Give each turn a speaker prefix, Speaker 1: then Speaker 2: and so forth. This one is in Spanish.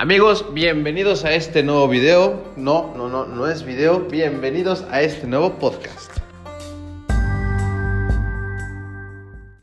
Speaker 1: Amigos, bienvenidos a este nuevo video. No, no, no, no es video. Bienvenidos a este nuevo podcast.